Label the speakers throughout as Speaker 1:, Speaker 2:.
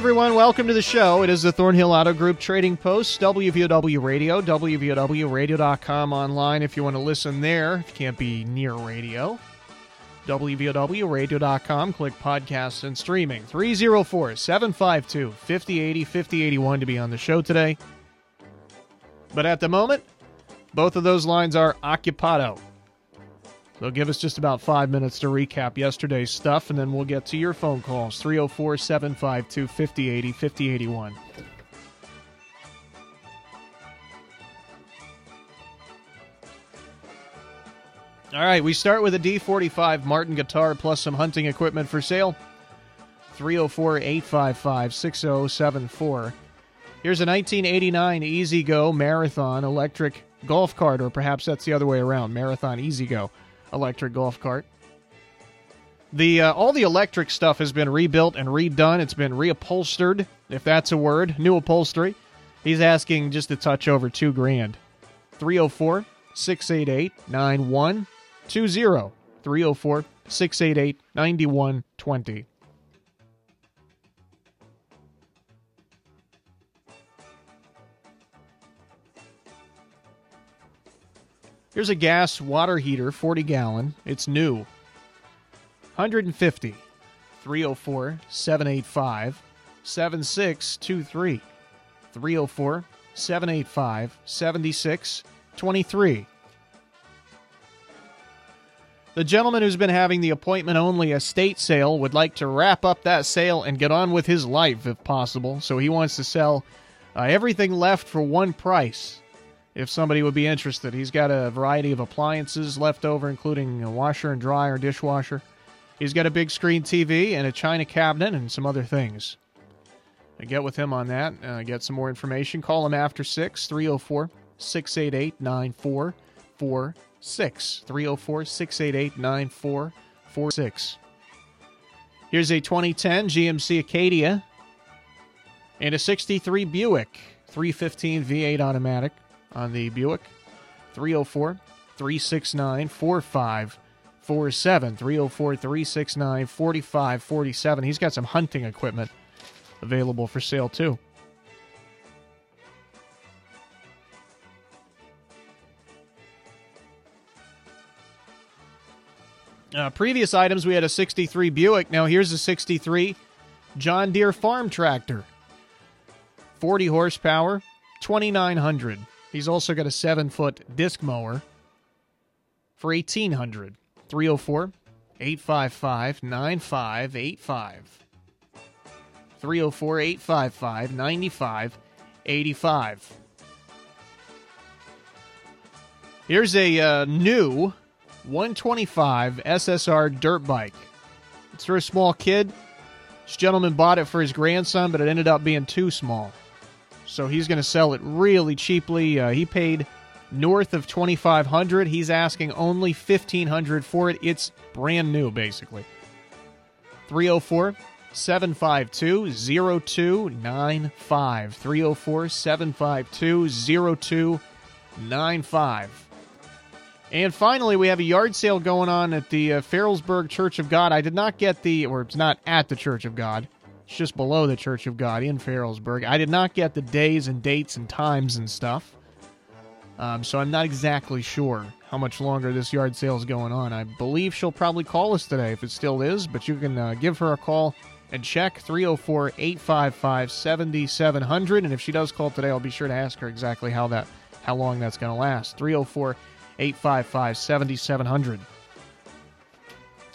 Speaker 1: everyone. Welcome to the show. It is the Thornhill Auto Group Trading Post, WVOW Radio, WVOWradio.com online if you want to listen there. If you can't be near radio, WVOWradio.com. Click podcasts and streaming. 304 752 5080 5081 to be on the show today. But at the moment, both of those lines are occupado. So give us just about five minutes to recap yesterday's stuff, and then we'll get to your phone calls 304 752 5080 5081. All right, we start with a D45 Martin guitar plus some hunting equipment for sale. 304 855 6074. Here's a 1989 E-Z-GO Marathon electric golf cart, or perhaps that's the other way around Marathon E-Z-GO electric golf cart. The uh, all the electric stuff has been rebuilt and redone. It's been reupholstered, if that's a word. New upholstery. He's asking just a touch over two grand. 304 688 9120. 304 688 9120. Here's a gas water heater, 40 gallon. It's new. 150 304 785 7623. 304 785 7623. The gentleman who's been having the appointment only estate sale would like to wrap up that sale and get on with his life if possible. So he wants to sell uh, everything left for one price if somebody would be interested. He's got a variety of appliances left over, including a washer and dryer, dishwasher. He's got a big screen TV and a china cabinet and some other things. I get with him on that, uh, get some more information. Call him after 6 304 688 9446. 304 688 9446. Here's a 2010 GMC Acadia and a 63 Buick 315 V8 automatic on the Buick. 304 369 4547. 304 369 4547. He's got some hunting equipment available for sale too. Uh, previous items, we had a 63 Buick. Now here's a 63 John Deere farm tractor. 40 horsepower, 2900. He's also got a 7-foot disc mower for 1800. 304 855 9585. 304 855 9585. Here's a uh, new 125 SSR dirt bike. It's for a small kid. This gentleman bought it for his grandson, but it ended up being too small. So he's going to sell it really cheaply. Uh, he paid north of 2500 He's asking only 1500 for it. It's brand new, basically. 304 752 0295. 304 752 0295. And finally, we have a yard sale going on at the uh, Farrellsburg Church of God. I did not get the, or it's not at the Church of God. Just below the Church of God in Farrellsburg. I did not get the days and dates and times and stuff. Um, so I'm not exactly sure how much longer this yard sale is going on. I believe she'll probably call us today if it still is, but you can uh, give her a call and check 304 855 7700. And if she does call today, I'll be sure to ask her exactly how that how long that's going to last. 304 855 7700.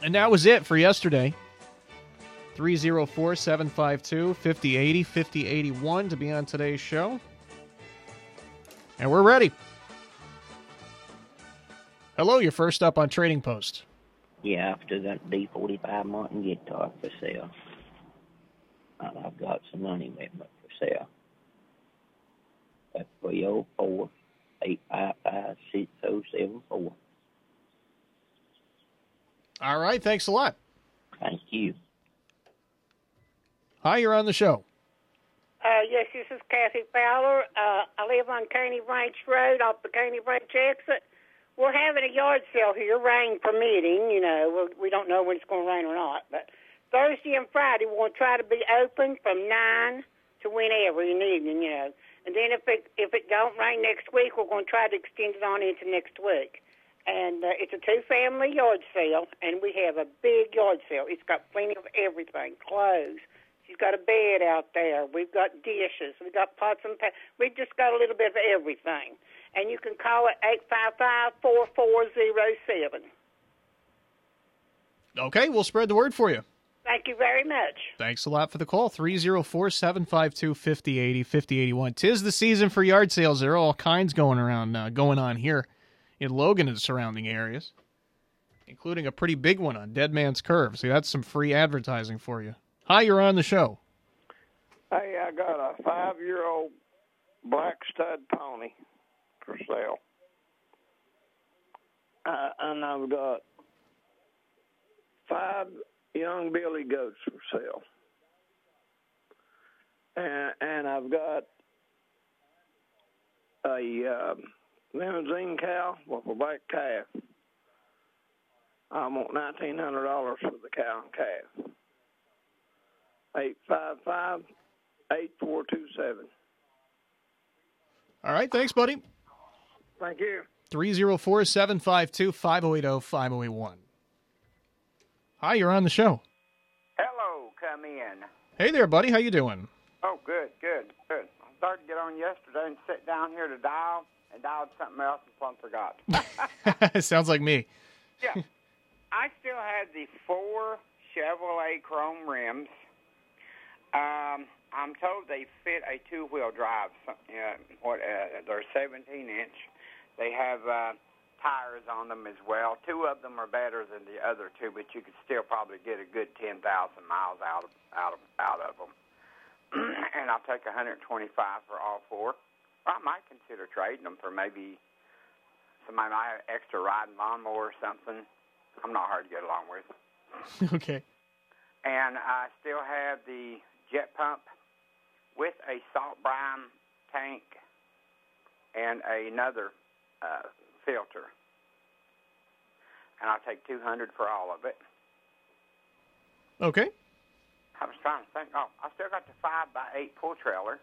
Speaker 1: And that was it for yesterday. 304 752 5080 5081 to be on today's show. And we're ready. Hello, you're first up on Trading Post.
Speaker 2: Yeah, after that D45 Martin guitar for sale. And I've got some money with me for sale. That's 304 855 6074.
Speaker 1: All right, thanks a lot.
Speaker 2: Thank you.
Speaker 1: Hi, you're on the show.
Speaker 3: Uh, yes, this is Kathy Fowler. Uh, I live on Caney Branch Road off the Caney Branch exit. We're having a yard sale here, rain permitting. You know, we're, don't know when it's going to rain or not, but Thursday and Friday, we're going to try to be open from 9 to whenever in the evening, you know. And then if it if it don't rain next week, we're going to try to extend it on into next week. And uh, it's a two-family yard sale, and we have a big yard sale. It's got plenty of everything, clothes. She's got a bed out there. We've got dishes. We've got pots and pans. We've just got a little bit of everything. And you can call it eight five five four four zero seven.
Speaker 1: Okay, we'll spread the word for you.
Speaker 3: Thank you very much.
Speaker 1: Thanks a lot for the call. 304 752 5080 5081. Tis the season for yard sales. There are all kinds going around, uh, going on here in Logan and the surrounding areas, including a pretty big one on Dead Man's Curve. See, that's some free advertising for you. Hi, you're on the show.
Speaker 4: Hey, I got a five year old black stud pony for sale. Uh, and I've got five young billy goats for sale. And, and I've got a um, Limousin cow with a black calf. I want nineteen hundred dollars for the cow and calf. Eight five five eight four two seven.
Speaker 1: All right, thanks, buddy.
Speaker 4: Thank you.
Speaker 1: 304 752 5080 5081. Hi, you're on the show.
Speaker 5: Hello, come in.
Speaker 1: Hey there, buddy. How you doing?
Speaker 5: Oh, good, good, good. I started to get on yesterday and sit down here to dial and dialed something else and plumb forgot.
Speaker 1: Sounds like me.
Speaker 5: yeah. I still had the four Chevrolet chrome rims. Um, I'm told they fit a two-wheel drive. Uh, what? Uh, they're 17 inch. They have uh, tires on them as well. Two of them are better than the other two, but you could still probably get a good 10,000 miles out of out of out of them. and I'll take 125 for all four. I might consider trading them for maybe somebody might have extra riding lawnmower or something. I'm not hard to get along with.
Speaker 1: okay.
Speaker 5: And I still have the jet pump with a salt brine tank and another uh, filter. And I'll take 200 for all of it.
Speaker 1: Okay.
Speaker 5: I was trying to think. Oh, I still got the five by eight pull trailer,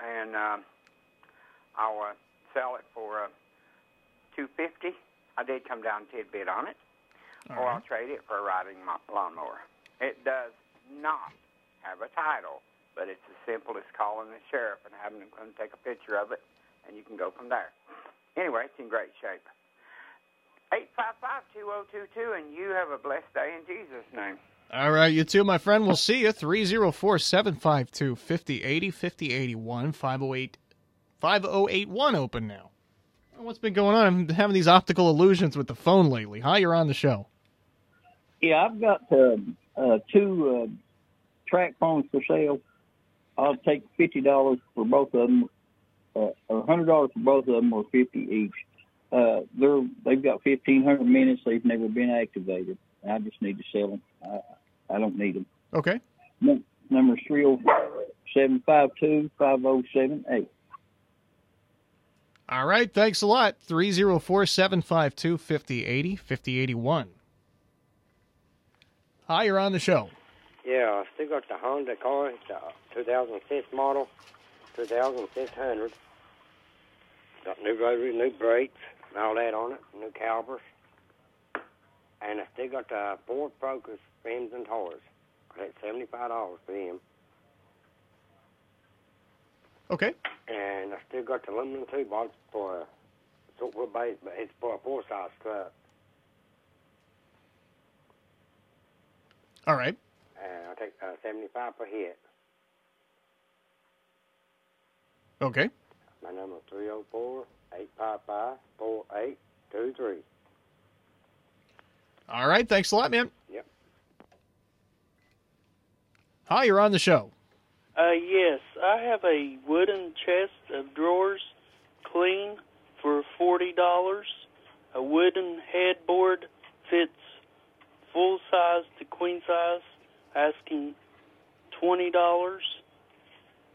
Speaker 5: and um, I'll uh, sell it for uh, two fifty. I did come down a tidbit on it,
Speaker 1: All
Speaker 5: or I'll trade it for a riding mo- lawnmower. It does not have a title, but it's as simple as calling the sheriff and having them come take a picture of it, and you can go from there. Anyway, it's in great shape. Eight five five two zero two two, and you have a blessed day in Jesus' name.
Speaker 1: All right, you too, my friend. We'll see you. 304 752 5080 5081 508 5081 open now. What's been going on? I'm having these optical illusions with the phone lately. Hi, you're on the show.
Speaker 6: Yeah, I've got uh, uh, two uh, track phones for sale. I'll take fifty dollars for both of them, uh, or hundred dollars for both of them, or fifty each. Uh, they're they've got fifteen hundred minutes. They've never been activated. I just need to sell them. I, I don't need them.
Speaker 1: Okay.
Speaker 6: Num- Number three zero seven five two five zero seven eight.
Speaker 1: All right, thanks a lot. 304 752 5080 5081. Hi, you're on the show.
Speaker 7: Yeah, I still got the Honda car, it's a 2006 model, 2600. Got new rotary, new brakes, and all that on it, new calipers. And I still got the Ford Focus rims and tires. I had $75 for them.
Speaker 1: Okay.
Speaker 7: And I still got the aluminum tube box for a sort of base, but it's for a four-size truck.
Speaker 1: All right.
Speaker 7: And I'll take uh, 75 per hit.
Speaker 1: Okay.
Speaker 7: My number is 304 855 4823.
Speaker 1: All right, thanks a lot, man.
Speaker 7: Yep.
Speaker 1: Hi, you're on the show.
Speaker 8: Uh, yes, I have a wooden chest of drawers, clean, for forty dollars. A wooden headboard fits full size to queen size, asking twenty dollars.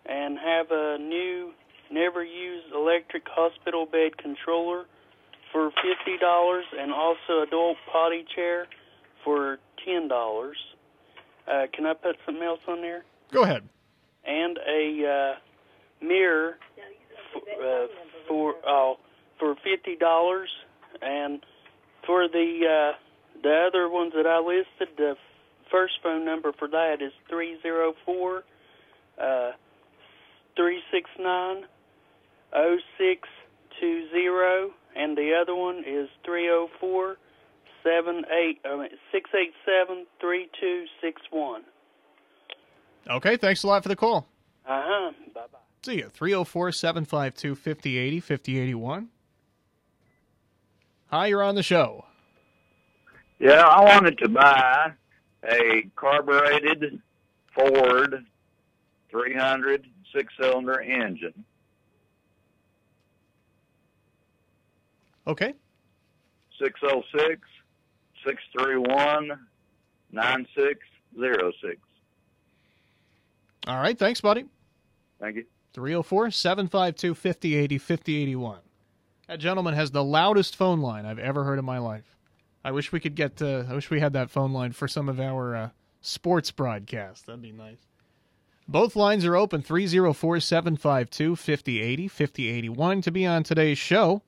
Speaker 8: And have a new, never used electric hospital bed controller for fifty dollars, and also adult potty chair for ten dollars. Uh, can I put something else on there?
Speaker 1: Go ahead.
Speaker 8: And a uh, mirror f- uh, for oh for fifty dollars, and for the uh, the other ones that I listed, the first phone number for that is three zero four uh, three six nine oh six two zero, and the other one is three zero four seven eight I mean six eight seven three two six one.
Speaker 1: Okay, thanks a lot for the call.
Speaker 8: Uh huh. Bye bye.
Speaker 1: See you. 304 752 5080 5081. Hi, you're on the show.
Speaker 9: Yeah, I wanted to buy a carbureted Ford 300 six cylinder engine.
Speaker 1: Okay.
Speaker 9: 606 631 9606.
Speaker 1: All right, thanks, buddy.
Speaker 9: Thank you.
Speaker 1: 304 752 5080 5081. That gentleman has the loudest phone line I've ever heard in my life. I wish we could get, uh, I wish we had that phone line for some of our uh, sports broadcasts. That'd be nice. Both lines are open 304 752 5080 5081 to be on today's show.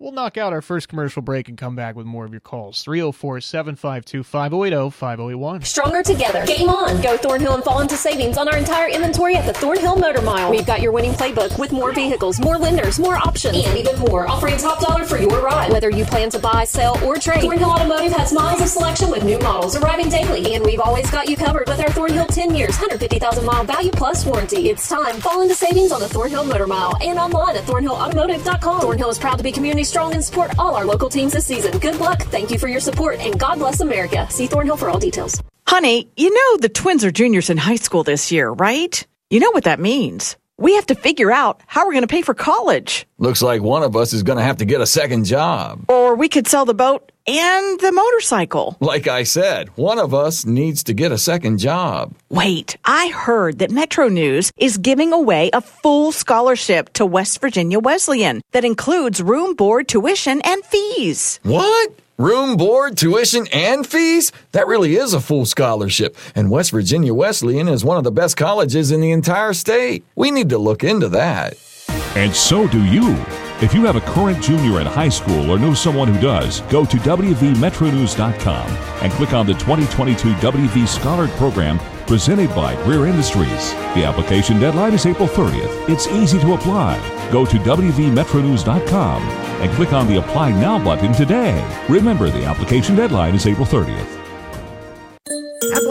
Speaker 1: We'll knock out our first commercial break and come back with more of your calls. 304 752 5080 5081.
Speaker 10: Stronger together. Game on. Go Thornhill and fall into savings on our entire inventory at the Thornhill Motor Mile. We've got your winning playbook with more vehicles, more lenders, more options, and even more. Offering top dollar for your ride. Whether you plan to buy, sell, or trade, Thornhill Automotive has miles of selection with new models arriving daily. And we've always got you covered with our Thornhill 10 years, 150,000 mile value plus warranty. It's time. Fall into savings on the Thornhill Motor Mile and online at thornhillautomotive.com. Thornhill is proud to be community strong and support all our local teams this season. Good luck. Thank you for your support and God bless America. See Thornhill for all details.
Speaker 11: Honey, you know the twins are juniors in high school this year, right? You know what that means. We have to figure out how we're going to pay for college.
Speaker 12: Looks like one of us is going to have to get a second job.
Speaker 11: Or we could sell the boat and the motorcycle.
Speaker 12: Like I said, one of us needs to get a second job.
Speaker 11: Wait, I heard that Metro News is giving away a full scholarship to West Virginia Wesleyan that includes room, board, tuition, and fees.
Speaker 12: What? Room, board, tuition, and fees? That really is a full scholarship. And West Virginia Wesleyan is one of the best colleges in the entire state. We need to look into that.
Speaker 13: And so do you. If you have a current junior at high school or know someone who does, go to WVMetroNews.com and click on the 2022 WV Scholar Program presented by Greer Industries. The application deadline is April 30th. It's easy to apply. Go to WVMetroNews.com and click on the Apply Now button today. Remember, the application deadline is April 30th.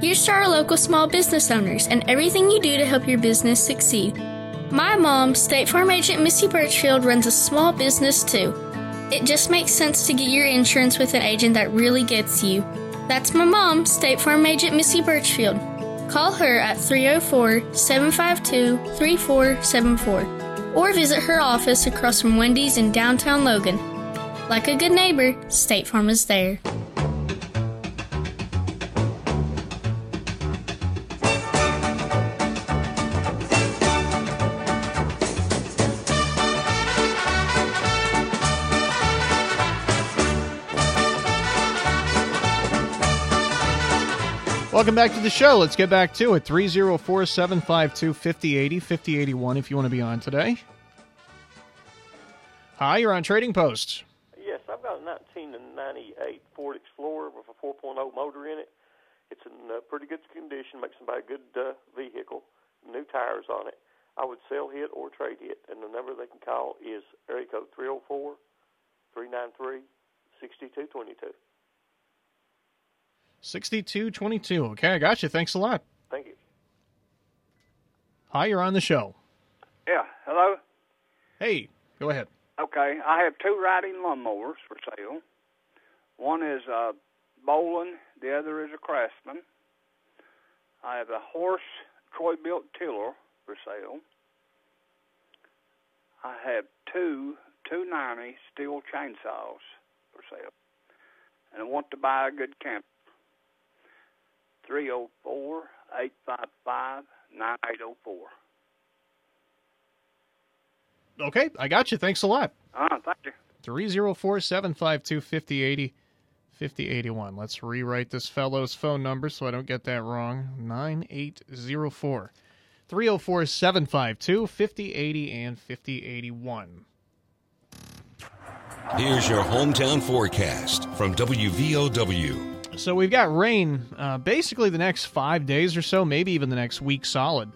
Speaker 14: Here's to our local small business owners and everything you do to help your business succeed. My mom, State Farm Agent Missy Birchfield, runs a small business too. It just makes sense to get your insurance with an agent that really gets you. That's my mom, State Farm Agent Missy Birchfield. Call her at 304 752 3474 or visit her office across from Wendy's in downtown Logan. Like a good neighbor, State Farm is there.
Speaker 1: Welcome back to the show. Let's get back to it. 304 752 5080 5081 if you want to be on today. Hi, you're on Trading Post.
Speaker 15: Yes, I've got a 1998 Ford Explorer with a 4.0 motor in it. It's in uh, pretty good condition, makes about a good uh, vehicle. New tires on it. I would sell it or trade it, and the number they can call is area code 304 393 6222.
Speaker 1: 6222. Okay, I got you. Thanks a lot.
Speaker 15: Thank you.
Speaker 1: Hi, you're on the show.
Speaker 16: Yeah, hello?
Speaker 1: Hey, go ahead.
Speaker 16: Okay, I have two riding lawnmowers for sale. One is a Bolens, the other is a Craftsman. I have a horse Troy-Bilt tiller for sale. I have two 290 Stihl chainsaws for sale. And I want to buy a good camper. 304 855 9804.
Speaker 1: Okay, I got you. Thanks a lot.
Speaker 16: Ah, thank you.
Speaker 1: 304 752 5080 5081. Let's rewrite this fellow's phone number so I don't get that wrong. 9804 304 752 5080 and 5081.
Speaker 17: Here's your hometown forecast from WVOW.
Speaker 1: So we've got rain uh, basically the next five days or so, maybe even the next week solid.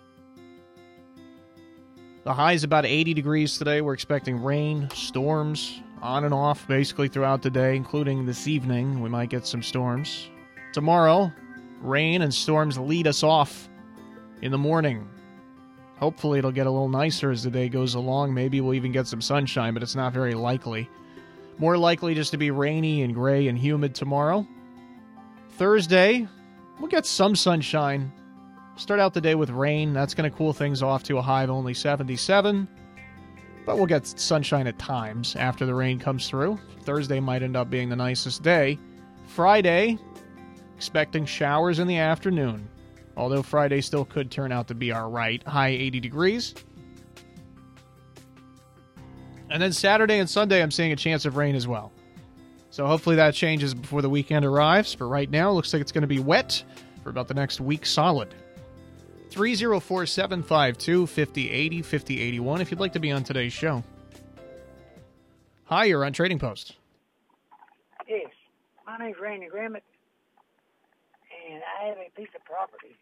Speaker 1: The high is about 80 degrees today. We're expecting rain, storms, on and off basically throughout the day, including this evening. We might get some storms. Tomorrow, rain and storms lead us off in the morning. Hopefully, it'll get a little nicer as the day goes along. Maybe we'll even get some sunshine, but it's not very likely. More likely just to be rainy and gray and humid tomorrow. Thursday, we'll get some sunshine. Start out the day with rain. That's going to cool things off to a high of only 77. But we'll get sunshine at times after the rain comes through. Thursday might end up being the nicest day. Friday, expecting showers in the afternoon. Although Friday still could turn out to be all right. High 80 degrees. And then Saturday and Sunday, I'm seeing a chance of rain as well. So hopefully that changes before the weekend arrives. But right now, looks like it's going to be wet for about the next week solid. 304 752 5080 5081 if you'd like to be on today's show. Hi, you're on Trading Post.
Speaker 18: Yes, my name's Randy Grimmett, and I have a piece of property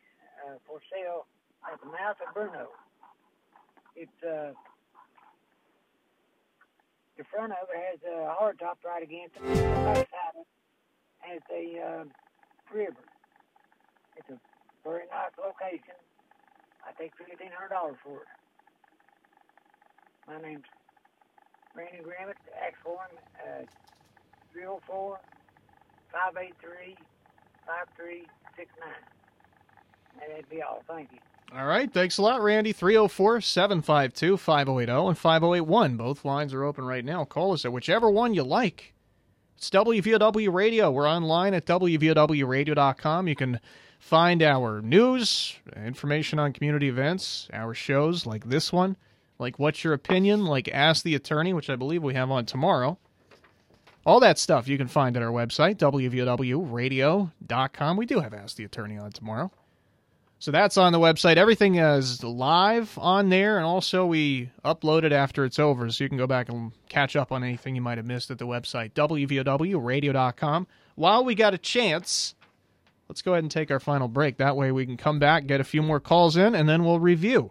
Speaker 18: uh, for sale at the mouth of Bruno. It's uh, the front of it has a hardtop right against it. The back side of it has a uh, river. It's a very nice location. I take fifteen hundred dollars for it. My name's Randy Grimmett, Axhorn, uh, 304 583 5369. That'd be all. Thank you.
Speaker 1: All right, thanks a lot, Randy. 304 752 5080 and 5081. Both lines are open right now. Call us at whichever one you like. It's WVOW Radio. We're online at WVOWradio.com. You can find our news, information on community events, our shows like this one, like What's Your Opinion, like Ask the Attorney, which I believe we have on tomorrow. All that stuff you can find at our website, WVOWradio.com. We do have Ask the Attorney on tomorrow. So that's on the website. Everything is live on there, and also we upload it after it's over, so you can go back and catch up on anything you might have missed at the website, WVOWradio.com. While we got a chance, let's go ahead and take our final break. That way we can come back, get a few more calls in, and then we'll review.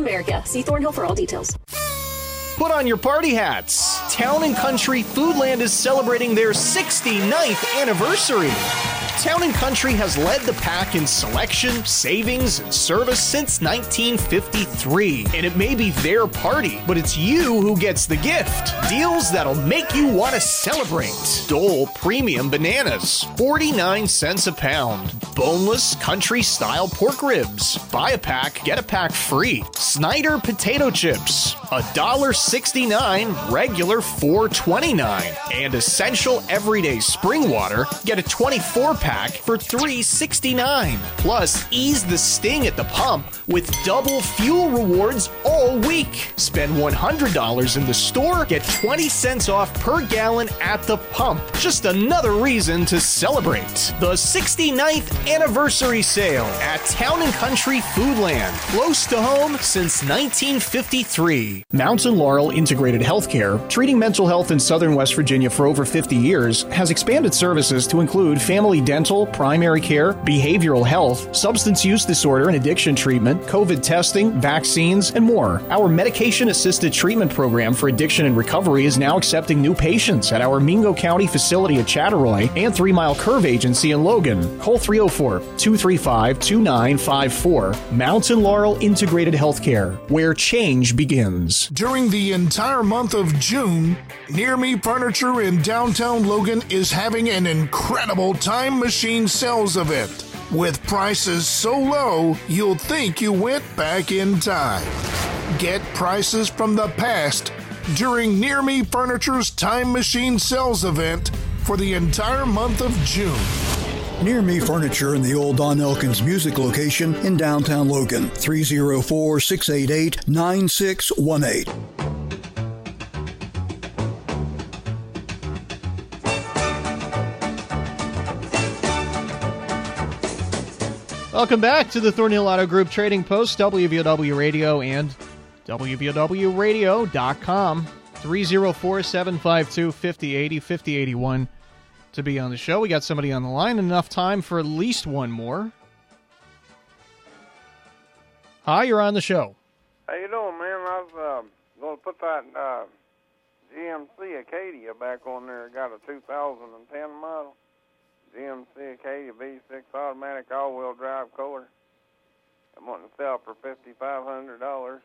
Speaker 10: America. See Thornhill for all details.
Speaker 1: Put on your party hats. Town and Country Foodland is celebrating their 69th anniversary. Town and Country has led the pack in selection, savings, and service since 1953. And it may be their party, but it's you who gets the gift. Deals that'll make you want to celebrate. Dole Premium Bananas, 49 cents a pound. Boneless country style pork ribs. Buy a pack, get a pack free. Snyder potato chips, $1.69, regular $4.29. And Essential Everyday Spring Water, get a 24 pack for $3.69. Plus, ease the sting at the pump with double fuel rewards all week. Spend $100 in the store, get 20 cents off per gallon at the pump. Just another reason to celebrate. The 69th anniversary sale at Town and Country Foodland, close to home since 1953.
Speaker 19: Mountain Laurel Integrated Healthcare, treating mental health in southern West Virginia for over 50 years, has expanded services to include family dental, primary care, behavioral health, substance use disorder and addiction treatment, COVID testing, vaccines, and more. Our medication assisted treatment program for addiction and recovery is now accepting new patients at our Mingo County facility at Chattaroy and Three Mile Curve Agency in Logan. Call 304 235 2954. Mountain Laurel Integrated Healthcare, where change begins.
Speaker 20: During the entire month of June, Near Me Furniture in downtown Logan is having an incredible time machine sales event with prices so low you'll think you went back in time. Get prices from the past during Near Me Furniture's Time Machine Sales event for the entire month of June.
Speaker 21: Near Me Furniture in the old Don Elkins Music location in downtown Logan, 304 688 9618.
Speaker 1: Welcome back to the Thornhill Auto Group Trading Post, WVOW Radio, and WVOWradio.com. 304 752 5080 5081 to be on the show. We got somebody on the line, enough time for at least one more. Hi, you're on the show.
Speaker 22: How you doing, man? I was uh, going to put that uh, GMC Acadia back on there. Got a 2010 model. GMC Acadia V6 automatic all-wheel drive color. I'm wanting to sell for $5,500.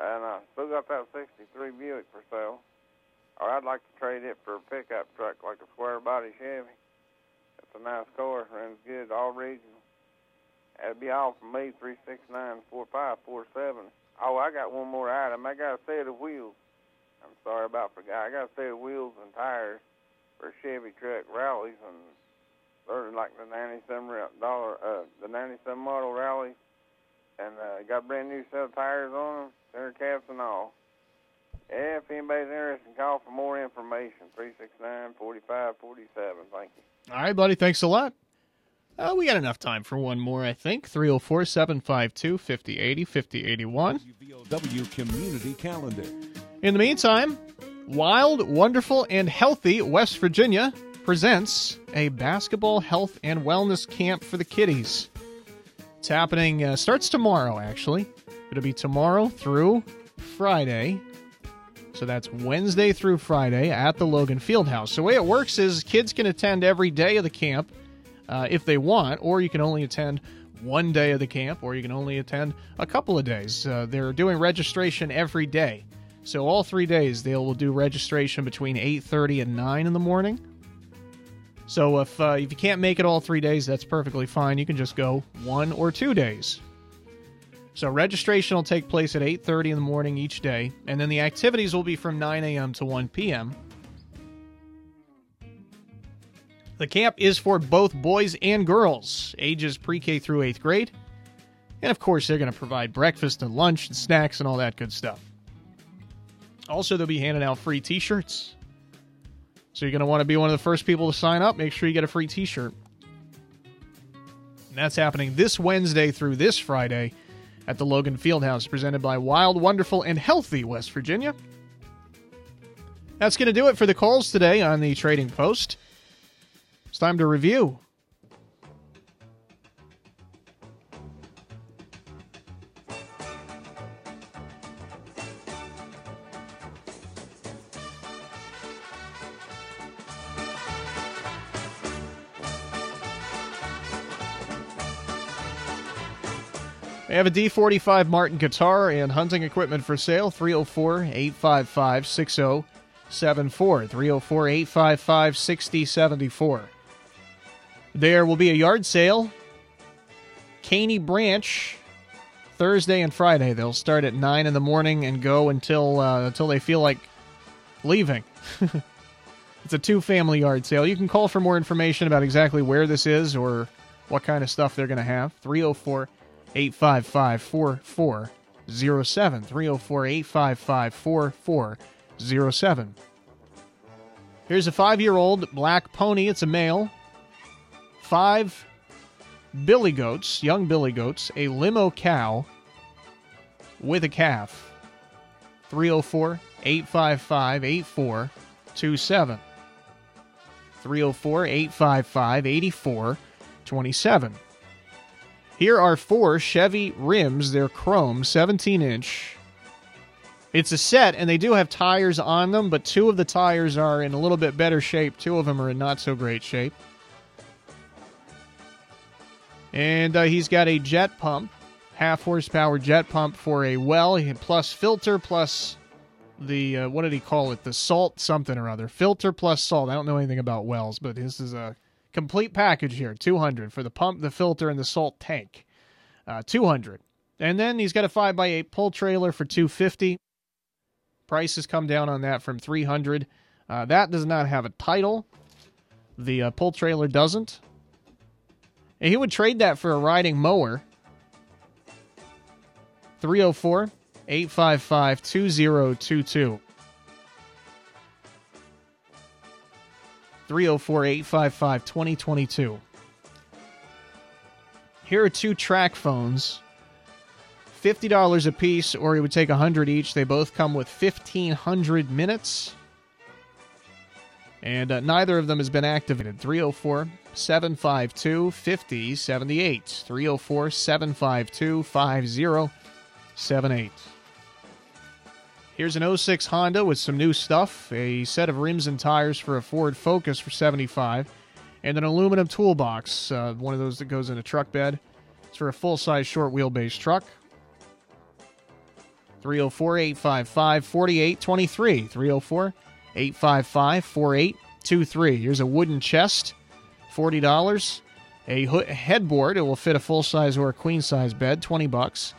Speaker 22: And I still got that 63 Buick for sale. Or I'd like to trade it for a pickup truck like a square body Chevy. It's a nice car, runs good, all regional. That'd be all from me, 369-4547. Oh, I got one more item. I got a set of wheels. I'm sorry about forgot. I got a set of wheels and tires for Chevy truck rallies, and they're like the ninety 97 dollar, uh, the ninety 97 model rallies, and uh, got brand new set of tires on them, center caps and all. Yeah, if anybody's interested, call for more information. 369-4547. Thank you.
Speaker 1: All right, buddy. Thanks a lot. Uh, we got enough time for one more, I think. 304 752 5080 5081.
Speaker 13: W Community Calendar.
Speaker 1: In the meantime, Wild, Wonderful, and Healthy West Virginia presents a basketball health and wellness camp for the kiddies. It's happening, uh, starts tomorrow, actually. It'll be tomorrow through Friday. So that's Wednesday through Friday at the Logan Fieldhouse. So the way it works is kids can attend every day of the camp uh, if they want, or you can only attend one day of the camp, or you can only attend a couple of days. Uh, they're doing registration every day. So all three days they will do registration between 8:30 and 9 in the morning. So if uh, if you can't make it all three days, that's perfectly fine. You can just go one or two days. So registration will take place at 8:30 in the morning each day, and then the activities will be from 9 a.m. to 1 p.m. The camp is for both boys and girls, ages pre-K through 8th grade. And of course, they're going to provide breakfast and lunch and snacks and all that good stuff. Also, they'll be handing out free t-shirts. So you're going to want to be one of the first people to sign up. Make sure you get a free t-shirt. And that's happening this Wednesday through this Friday at the Logan Fieldhouse, presented by Wild, Wonderful, and Healthy West Virginia. That's going to do it for the calls today on the Trading Post. It's time to review. We have a D45 Martin guitar and hunting equipment for sale. 304 855 6074. 304 855 6074. There will be a yard sale. Caney Branch, Thursday and Friday. They'll start at 9 in the morning and go until, uh, until they feel like leaving. it's a two family yard sale. You can call for more information about exactly where this is or what kind of stuff they're going to have. 304 855 4407. 304 855 4407. Here's a five year old black pony. It's a male. Five billy goats, young billy goats, a limo cow with a calf. 304 855 8427. 304 855 8427. Here are four Chevy rims. They're chrome, 17 inch. It's a set, and they do have tires on them, but two of the tires are in a little bit better shape. Two of them are in not so great shape. And uh, he's got a jet pump, half horsepower jet pump for a well, plus filter, plus the, uh, what did he call it? The salt something or other. Filter plus salt. I don't know anything about wells, but this is a complete package here 200 for the pump, the filter, and the salt tank. Uh, 200 And then he's got a 5x8 pull trailer for 250 Price has come down on that from 300 uh, That does not have a title. The uh, pull trailer doesn't. And he would trade that for a riding mower. 304 855 2022. 304 855 2022. Here are two track phones. $50 a piece, or he would take 100 each. They both come with 1,500 minutes. And uh, neither of them has been activated. 304 752 5078. 304 752 5078. Here's an 06 Honda with some new stuff, a set of rims and tires for a Ford Focus for 75, and an aluminum toolbox, uh, one of those that goes in a truck bed. It's for a full-size short wheelbase truck. 304 855 4823. 304 855 4823. Here's a wooden chest, $40. A headboard, it will fit a full size or a queen size bed, 20 bucks.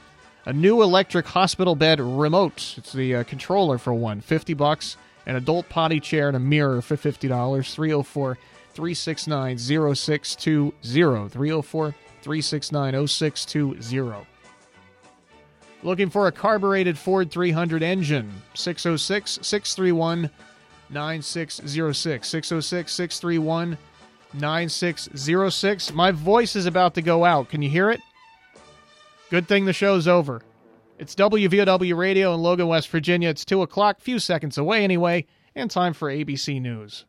Speaker 1: A new electric hospital bed remote. It's the uh, controller for one, 50 bucks. An adult potty chair and a mirror for $50. 304 369 0620. 304 369 0620. Looking for a carbureted Ford 300 engine. 606 631 9606. 606 631 9606. My voice is about to go out. Can you hear it? Good thing the show's over. It's WVOW Radio in Logan, West Virginia. It's 2 o'clock, few seconds away anyway, and time for ABC News.